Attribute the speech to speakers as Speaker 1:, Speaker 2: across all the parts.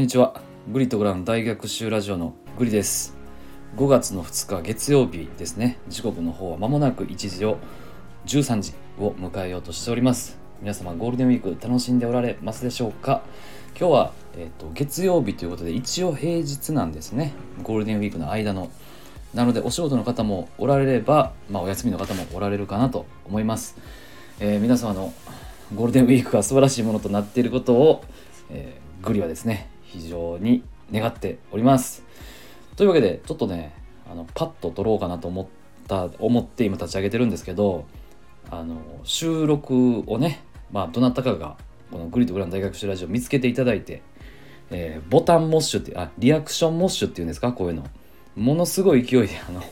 Speaker 1: こんにちは。グリとグラの大学習ラジオのグリです。5月の2日月曜日ですね。時刻の方は間もなく1時を13時を迎えようとしております。皆様ゴールデンウィーク楽しんでおられますでしょうか？今日は、えーと、月曜日ということで一応平日なんですね。ゴールデンウィークの間の。なのでお仕事の方もおられれば、まあ、お休みの方もおられるかなと思います、えー、皆様のゴールデンウィークが素晴らしいものとなっていることを、えー、グリはですね非常に願っております。というわけでちょっとねあのパッと撮ろうかなと思った思って今立ち上げてるんですけどあの収録をねまあどなたかがこのグリとグラン大学習ラジオ見つけていただいて、えー、ボタンモッシュってあリアクションモッシュっていうんですか？こういうの。ものすごい勢いであの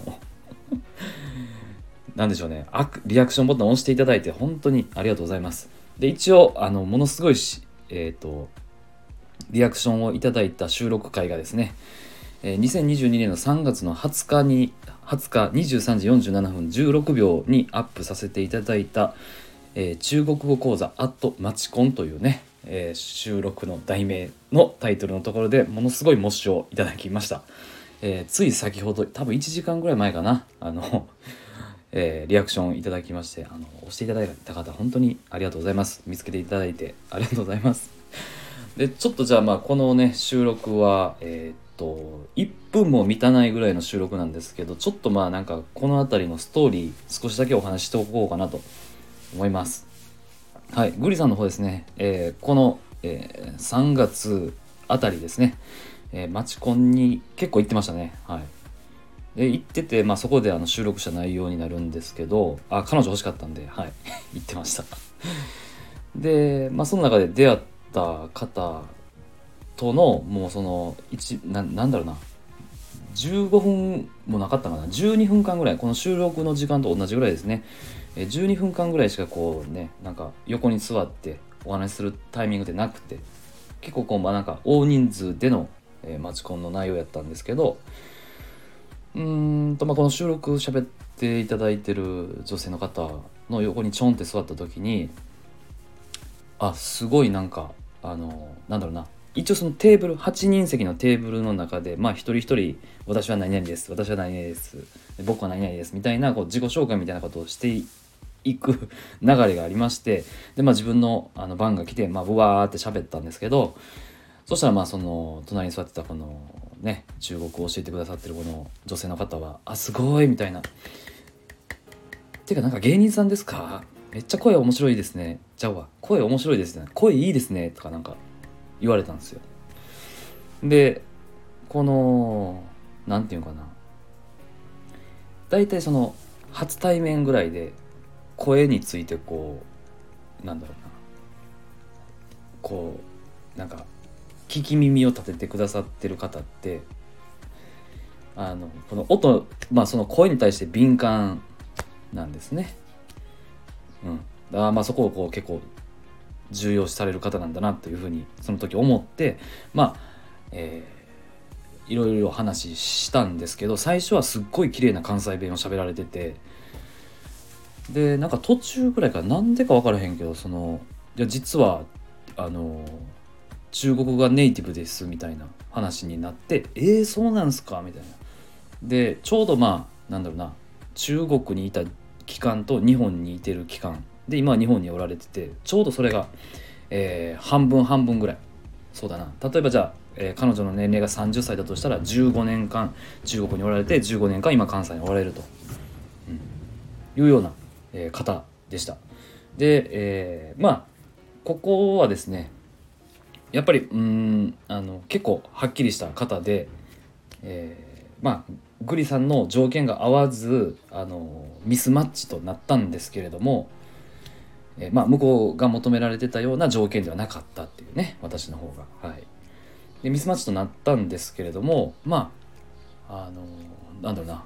Speaker 1: なんでしょうね。リアクションボタンを押していただいて本当にありがとうございます。で一応あのものすごいしえっ、ー、とリアクションをいただいた収録会がですね、えー、2022年の3月の20日に20日23時47分16秒にアップさせていただいた、えー、中国語講座「アットマチコン」というね、えー、収録の題名のタイトルのところでものすごい模試をいただきました、えー、つい先ほど多分1時間ぐらい前かなあの えー、リアクションいただきましてあの押していただいた方本当にありがとうございます。見つけていただいてありがとうございます。でちょっとじゃあまあこのね収録はえー、っと1分も満たないぐらいの収録なんですけどちょっとまあなんかこの辺りのストーリー少しだけお話ししておこうかなと思います。はいグリさんの方ですね、えー、この、えー、3月あたりですね、えー、マチコンに結構行ってましたね。はい。で行ってて、まあ、そこであの収録した内容になるんですけどあ彼女欲しかったんではい。行ってました。で、まあ、その中で出会ってった方とのもうその1ななんだろうな。15分もなかったかな。12分間ぐらいこの収録の時間と同じぐらいですね。12分間ぐらいしかこうねなんか横に座ってお話しするタイミングでなくて結構こうまあなんか大人数での、えー、マチコンの内容やったんですけどうんとまあこの収録喋っていただいてる女性の方の横にちょんって座った時にあすごいなんかあのなんだろうな。一応そのテーブル8人席のテーブルの中でまあ一人一人私は何々です私は何々です僕は何々ですみたいなこう自己紹介みたいなことをしていく流れがありましてでまあ自分のあの番が来てまあブワーって喋ったんですけどそしたらまあその隣に座ってたこのね中国を教えてくださってるこの女性の方は「あすごい」みたいな「てかなんか芸人さんですか？めっちゃ声面白いですね。じゃあ声面白いですね。声いいですね。とかなんか言われたんですよ。でこの何て言うのかな。大体その初対面ぐらいで声についてこうなんだろうな。こうなんか聞き耳を立ててくださってる方ってあのこの音まあその声に対して敏感なんですね。うん、だまあそこをこう結構重要視される方なんだなというふうにその時思ってまあ、えー、いろいろ話したんですけど最初はすっごい綺麗な関西弁を喋られててでなんか途中ぐらいからなんでか分からへんけどそのいや実はあの中国語がネイティブですみたいな話になってえー、そうなんすか？みたいな。でちょうどまあなんだろうな中国にいた期間と日本にいてる期間。で今は日本におられててちょうどそれが、えー、半分半分ぐらい。そうだな。例えばじゃあ、えー、彼女の年齢が30歳だとしたら15年間中国におられて15年間今関西におられると、うん、いうような、えー、方でした。で、えー、まあここはですねやっぱりうんあの結構はっきりした方で、えー、まあグリさんの条件が合わずあのミスマッチとなったんですけれども、えまあ、向こうが求められてたような条件ではなかったっていうね私の方が。はい、でミスマッチとなったんですけれどもまああのなんだろうな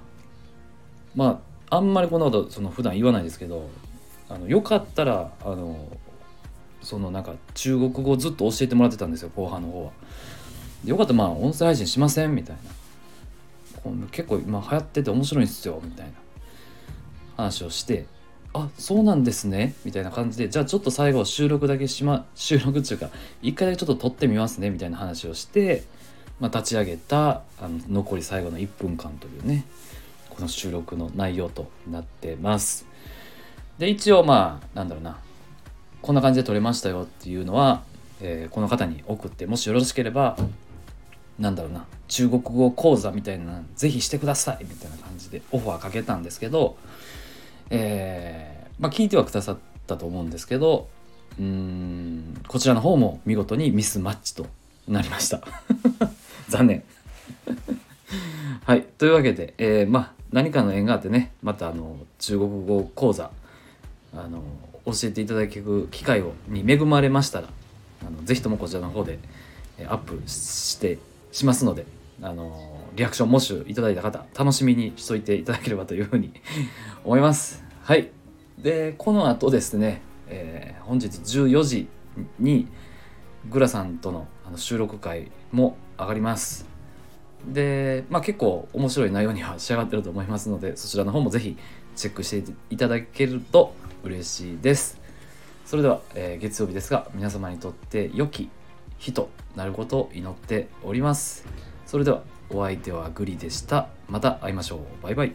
Speaker 1: まああんまりこんなことその普段言わないですけどあのよかったらあのそのなんか中国語ずっと教えてもらってたんですよ後半の方は。よかったらまあ音声配信しませんみたいな。結構今流行ってて面白いんですよみたいな。話をしてあそうなんですねみたいな感じでじゃあちょっと最後収録だけしま 収録っていうか一回だけちょっと撮ってみますねみたいな話をして、まあ、立ち上げたあの残り最後の1分間というねこの収録の内容となってます。で一応まあなんだろうなこんな感じで撮れましたよっていうのは、えー、この方に送ってもしよろしければなんだろうな中国語講座みたいなぜひしてくださいみたいな感じでオファーかけたんですけどえー、まあ聞いてはくださったと思うんですけどうんこちらの方も見事にミスマッチとなりました。残念。はいというわけで、えー、まあ何かの縁があってねまたあの中国語講座あの教えていただける機会をに恵まれましたらあのぜひともこちらの方でアップしてしますのであのリアクションもしいただいた方楽しみにしといていただければというふうに 思います。はい。でこの後ですね、えー、本日14時にグラさんとのあの収録会も上がります。でまあ結構面白い内容には仕上がってると思いますのでそちらの方もぜひチェックしていただけると嬉しいです。それでは、えー、月曜日ですが皆様にとって良き日となることを祈っております。それではお相手はグリでした。また会いましょう。バイバイ。